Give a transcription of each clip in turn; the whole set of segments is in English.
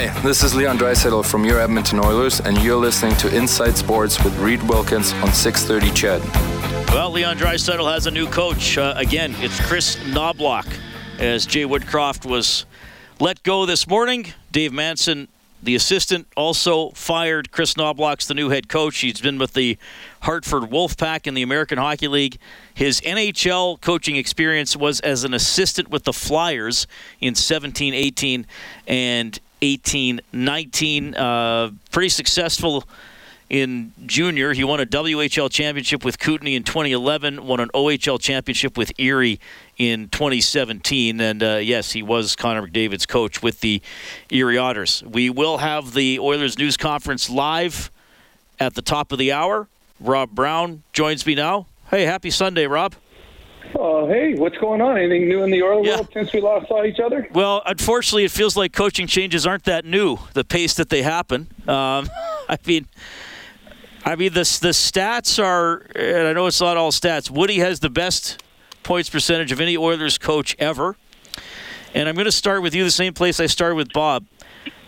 Hi, this is Leon Draisaitl from your Edmonton Oilers, and you're listening to Inside Sports with Reid Wilkins on 630 CHED. Well, Leon Draisaitl has a new coach. Uh, again, it's Kris Knoblauch, as Jay Woodcroft was let go this morning. Dave Manson the assistant also fired. Kris Knoblauch's the new head coach. He's been with the Hartford Wolfpack in the American Hockey League. His NHL coaching experience was as an assistant with the Flyers in 17 18 and 18 19. Uh, pretty successful in junior. He won a WHL championship with Kootenay in 2011, won an OHL championship with Erie in 2017. And uh, yes, he was Connor McDavid's coach with the Erie Otters. We will have the Oilers news conference live at the top of the hour. Rob Brown joins me now. Hey, happy Sunday, Rob. Uh, hey, what's going on? Anything new in the Oil yeah. world since we last saw each other? Well, unfortunately, it feels like coaching changes aren't that new. The pace that they happen. Um, I mean, I mean, the, the stats are, and I know it's not all stats. Woody has the best points percentage of any Oilers coach ever. And I'm going to start with you the same place I started with Bob.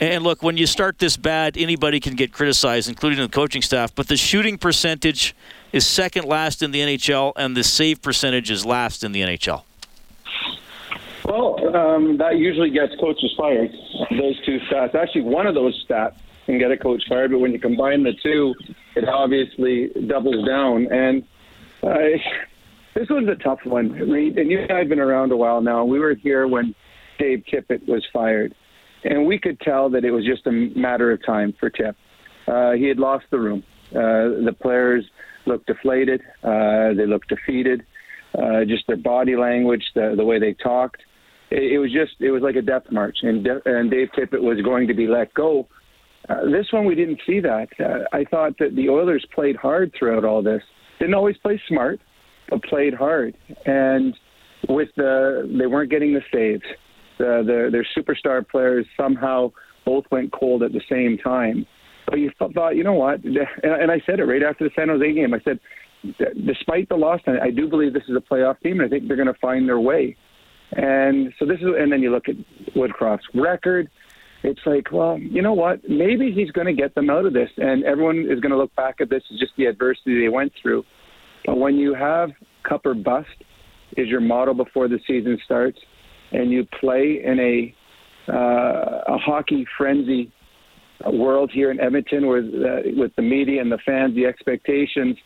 And look, when you start this bad, anybody can get criticized, including the coaching staff. But the shooting percentage is second last in the NHL, and the save percentage is last in the NHL. Well, um, that usually gets coaches fired. Those two stats. Actually, one of those stats can get a coach fired, but when you combine the two, it obviously doubles down. And this was a tough one, Reid. And you and I have been around a while now. We were here when Dave Tippett was fired, and we could tell that it was just a matter of time for Tip. Uh, he had lost the room. Uh, the players looked deflated. Uh, they looked defeated. Uh, just their body language, the, the way they talked. It, it was just, it was like a death march. And, and Dave Tippett was going to be let go this one, we didn't see that. I thought that the Oilers played hard throughout all this. Didn't always play smart, but played hard. And with the, they weren't getting the saves. The, the, their superstar players somehow both went cold at the same time. But you thought, you know what? And I said it right after the San Jose game. I said, despite the loss, I do believe this is a playoff team, and I think they're going to find their way. And so this is, and then you look at Woodcroft's record it's like, well, you know what? Maybe he's going to get them out of this, and everyone is going to look back at this as just the adversity they went through. But when you have cup or bust is your model before the season starts, and you play in a uh, a hockey frenzy world here in Edmonton, with uh, with the media and the fans, the expectations,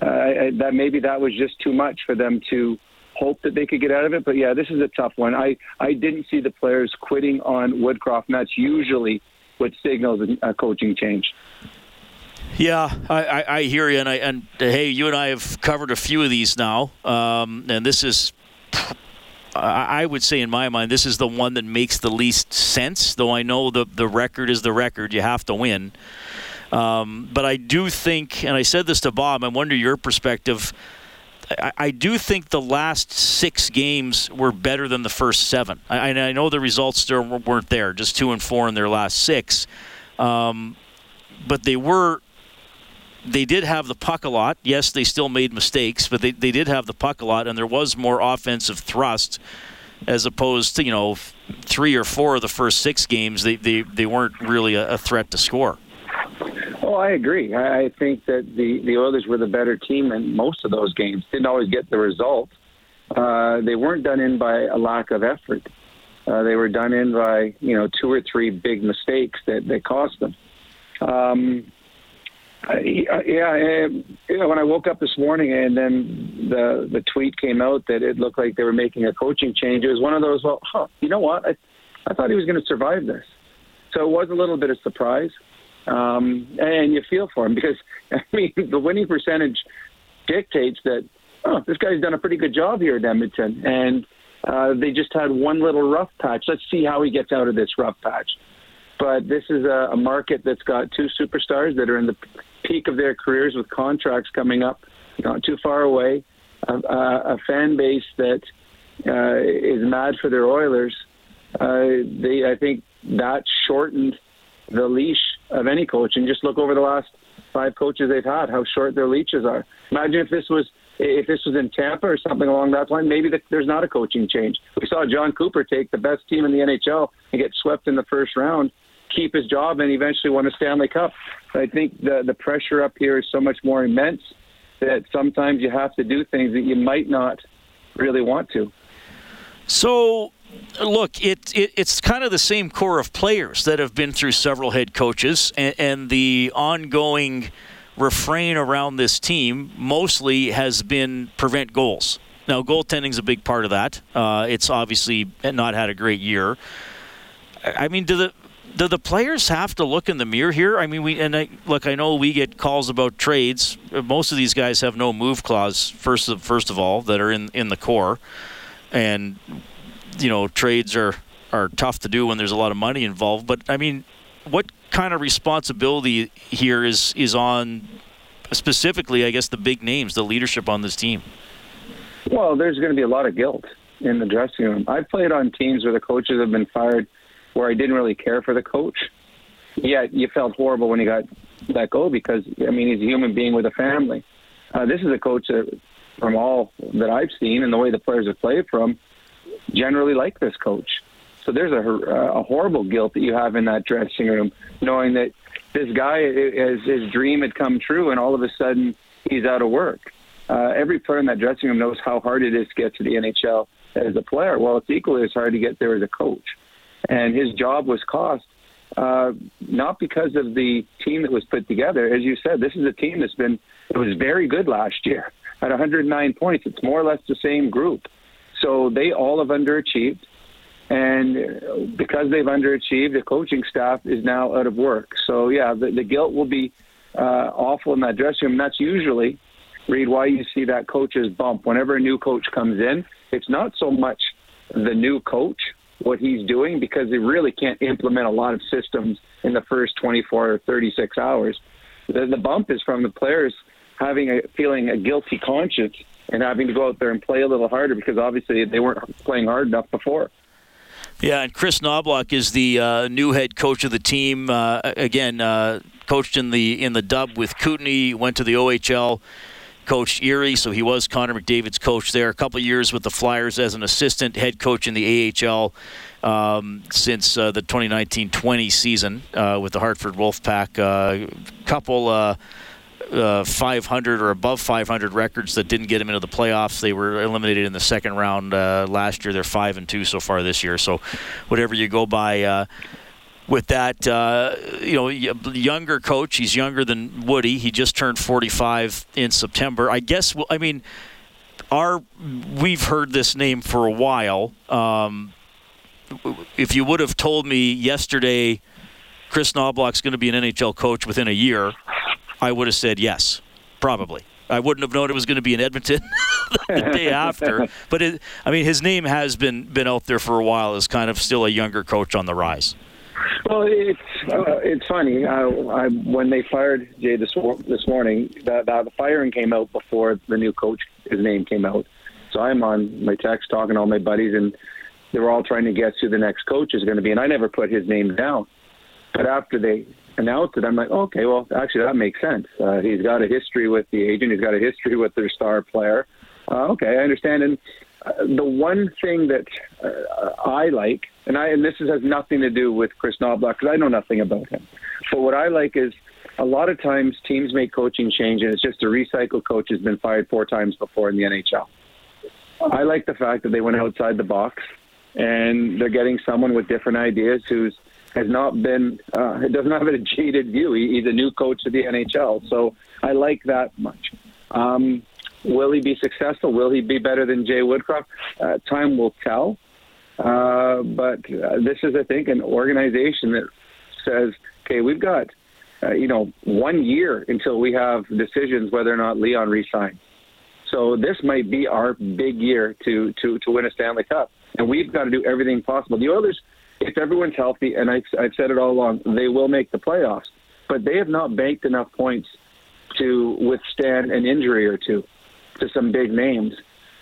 uh, that maybe that was just too much for them to hope that they could get out of it. But yeah, this is a tough one. I, I didn't see the players quitting on Woodcroft, and that's usually what signals a coaching change. Yeah, I, I, I hear you, and I, and hey, you and I have covered a few of these now, um, and this is, I would say in my mind, this is the one that makes the least sense. Though I know the the record is the record, you have to win. Um, but I do think, and I said this to Bob, I wonder your perspective I, I, do think the last six games were better than the first seven. I, I know the results still weren't there, just two and four in their last six, um, but they were. They did have the puck a lot. Yes, they still made mistakes, but they, they did have the puck a lot, and there was more offensive thrust as opposed to you know three or four of the first six games. They they, they weren't really a, a threat to score. Oh, I agree. I think that the the Oilers were the better team in most of those games. Didn't always get the result. Uh, they weren't done in by a lack of effort. Uh, they were done in by you know two or three big mistakes that that cost them. Um, I, yeah, you know, when I woke up this morning and then the the tweet came out that it looked like they were making a coaching change. It was one of those. Well, huh, you know what? I, I thought he was going to survive this. So it was a little bit of surprise. Um, and you feel for him because, I mean, the winning percentage dictates that, oh, this guy's done a pretty good job here at Edmonton. And uh, they just had one little rough patch. Let's see how he gets out of this rough patch. But this is a, a market that's got two superstars that are in the peak of their careers with contracts coming up not too far away, a, a, fan base that uh, is mad for their Oilers. Uh, they, I think, that shortened the leash of any coach and just look over the last five coaches they've had, how short their leashes are. Imagine if this was if this was in Tampa or something along that line, maybe the, there's not a coaching change. We saw Jon Cooper take the best team in the NHL and get swept in the first round keep his job and eventually won a Stanley Cup. I think the the pressure up here is so much more immense that sometimes you have to do things that you might not really want to. So, look, it, it, it's kind of the same core of players that have been through several head coaches, and, and the ongoing refrain around this team mostly has been prevent goals. Now, goaltending is a big part of that. Uh, it's obviously not had a great year. I mean, do the do the players have to look in the mirror here? I mean, we and I, look. I know we get calls about trades. Most of these guys have no move clause. First of first of all, that are in in the core, and you know, trades are are tough to do when there's a lot of money involved. But I mean, what kind of responsibility here is is on specifically, I guess, the big names, the leadership on this team? Well, there's going to be a lot of guilt in the dressing room. I've played on teams where the coaches have been fired where I didn't really care for the coach. Yet you felt horrible when he got let go because, I mean, he's a human being with a family. Uh, this is a coach that, from all that I've seen and the way the players have played from, generally like this coach. So there's a, a horrible guilt that you have in that dressing room, knowing that this guy, his, his dream had come true, and all of a sudden he's out of work. Uh, every player in that dressing room knows how hard it is to get to the NHL as a player. Well, it's equally as hard to get there as a coach. And his job was cost, uh, not because of the team that was put together. As you said, this is a team that's been, it was very good last year at 109 points. It's more or less the same group. So they all have underachieved. And because they've underachieved, the coaching staff is now out of work. So, yeah, the, the guilt will be uh, awful in that dressing room. That's usually, Reid, why you see that coach's bump. Whenever a new coach comes in, it's not so much the new coach, what he's doing, because they really can't implement a lot of systems in the first 24 or 36 hours. The, the bump is from the players having a feeling a guilty conscience and having to go out there and play a little harder because obviously they weren't playing hard enough before. Yeah, and Kris Knoblauch is the uh, new head coach of the team. Uh, again, uh, coached in the in the dub with Kootenay, went to the OHL, coached Erie, so he was Connor McDavid's coach there. A couple years with the Flyers as an assistant head coach in the AHL um, since uh, the 2019-20 season uh, with the Hartford Wolfpack. A uh, couple uh, 500 or above 500 records that didn't get them into the playoffs. They were eliminated in the second round uh, last year. They're five and two so far this year. So, whatever you go by. With that, uh, you know, younger coach. He's younger than Woody. He just turned 45 in September. I guess. I mean, our we've heard this name for a while. Um, if you would have told me yesterday, Kris Knoblauch's going to be an NHL coach within a year, I would have said yes, probably. I wouldn't have known it was going to be in Edmonton the day after. But it, I mean, his name has been been out there for a while as kind of still a younger coach on the rise. Well, it's uh, it's funny. I, I, when they fired Jay this this morning, the, the, the firing came out before the new coach his name came out. So I'm on my text talking to all my buddies, and they were all trying to guess who the next coach is going to be. And I never put his name down. But after they announced it, I'm like, okay, well, actually, that makes sense. Uh, he's got a history with the agent. He's got a history with their star player. Uh, okay, I understand. And the one thing that uh, I like, and I and this has nothing to do with Kris Knoblauch because I know nothing about him. But what I like is a lot of times teams make coaching change, and it's just a recycled coach has been fired four times before in the NHL. I like the fact that they went outside the box and they're getting someone with different ideas who's has not been uh, doesn't have a jaded view. He, he's a new coach of the NHL, so I like that much. Um, will he be successful? Will he be better than Jay Woodcroft? Uh, time will tell. Uh, but uh, this is, I think, an organization that says, okay, we've got uh, you know one year until we have decisions whether or not Leon resigns. So this might be our big year to to to win a Stanley Cup, and we've got to do everything possible. The Oilers if everyone's healthy, and I've, I've said it all along, they will make the playoffs. But they have not banked enough points to withstand an injury or two to some big names.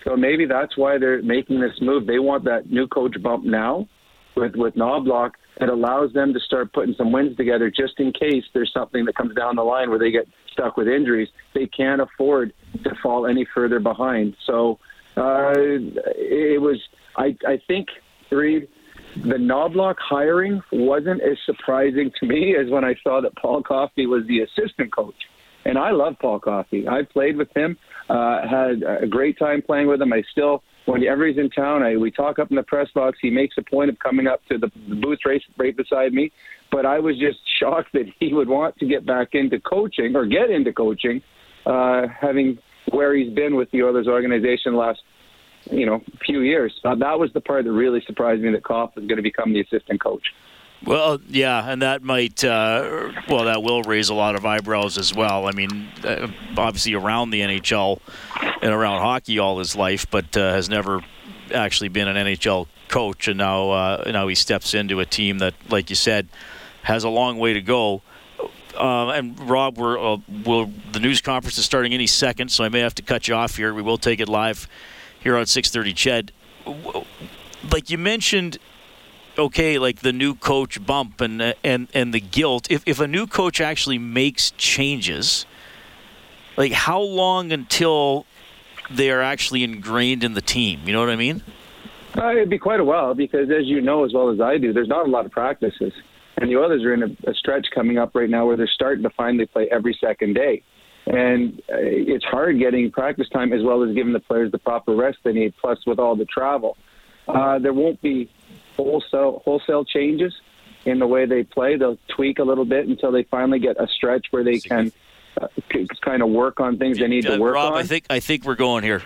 So maybe that's why they're making this move. They want that new coach bump now with with Knoblauch that allows them to start putting some wins together just in case there's something that comes down the line where they get stuck with injuries. They can't afford to fall any further behind. So uh, it was, I, I think, Reid, the Knoblauch hiring wasn't as surprising to me as when I saw that Paul Coffey was the assistant coach. And I love Paul Coffey. I played with him, uh, had a great time playing with him. I still, whenever he's in town, I, we talk up in the press box. He makes a point of coming up to the, the booth race right beside me. But I was just shocked that he would want to get back into coaching or get into coaching, uh, having where he's been with the Oilers organization last you know few years. Uh, that was the part that really surprised me that Coff was going to become the assistant coach. Well, yeah, and that might, uh, well, that will raise a lot of eyebrows as well. I mean, uh, obviously around the NHL and around hockey all his life, but uh, has never actually been an NHL coach, and now uh, now he steps into a team that, like you said, has a long way to go. Uh, and Rob, we're, uh, we'll, the news conference is starting any second, so I may have to cut you off here. We will take it live here on 6:30. Ched, like you mentioned, okay, like the new coach bump and and and the guilt. If if a new coach actually makes changes, like how long until they are actually ingrained in the team? You know what I mean? Uh, it'd be quite a while because, as you know as well as I do, there's not a lot of practices. And the others are in a, a stretch coming up right now where they're starting to finally play every second day. And uh, it's hard getting practice time as well as giving the players the proper rest they need, plus with all the travel. Uh, there won't be wholesale wholesale changes in the way they play. They'll tweak a little bit until they finally get a stretch where they can uh, kind of work on things they need to work Rob, on. I think I think we're going here.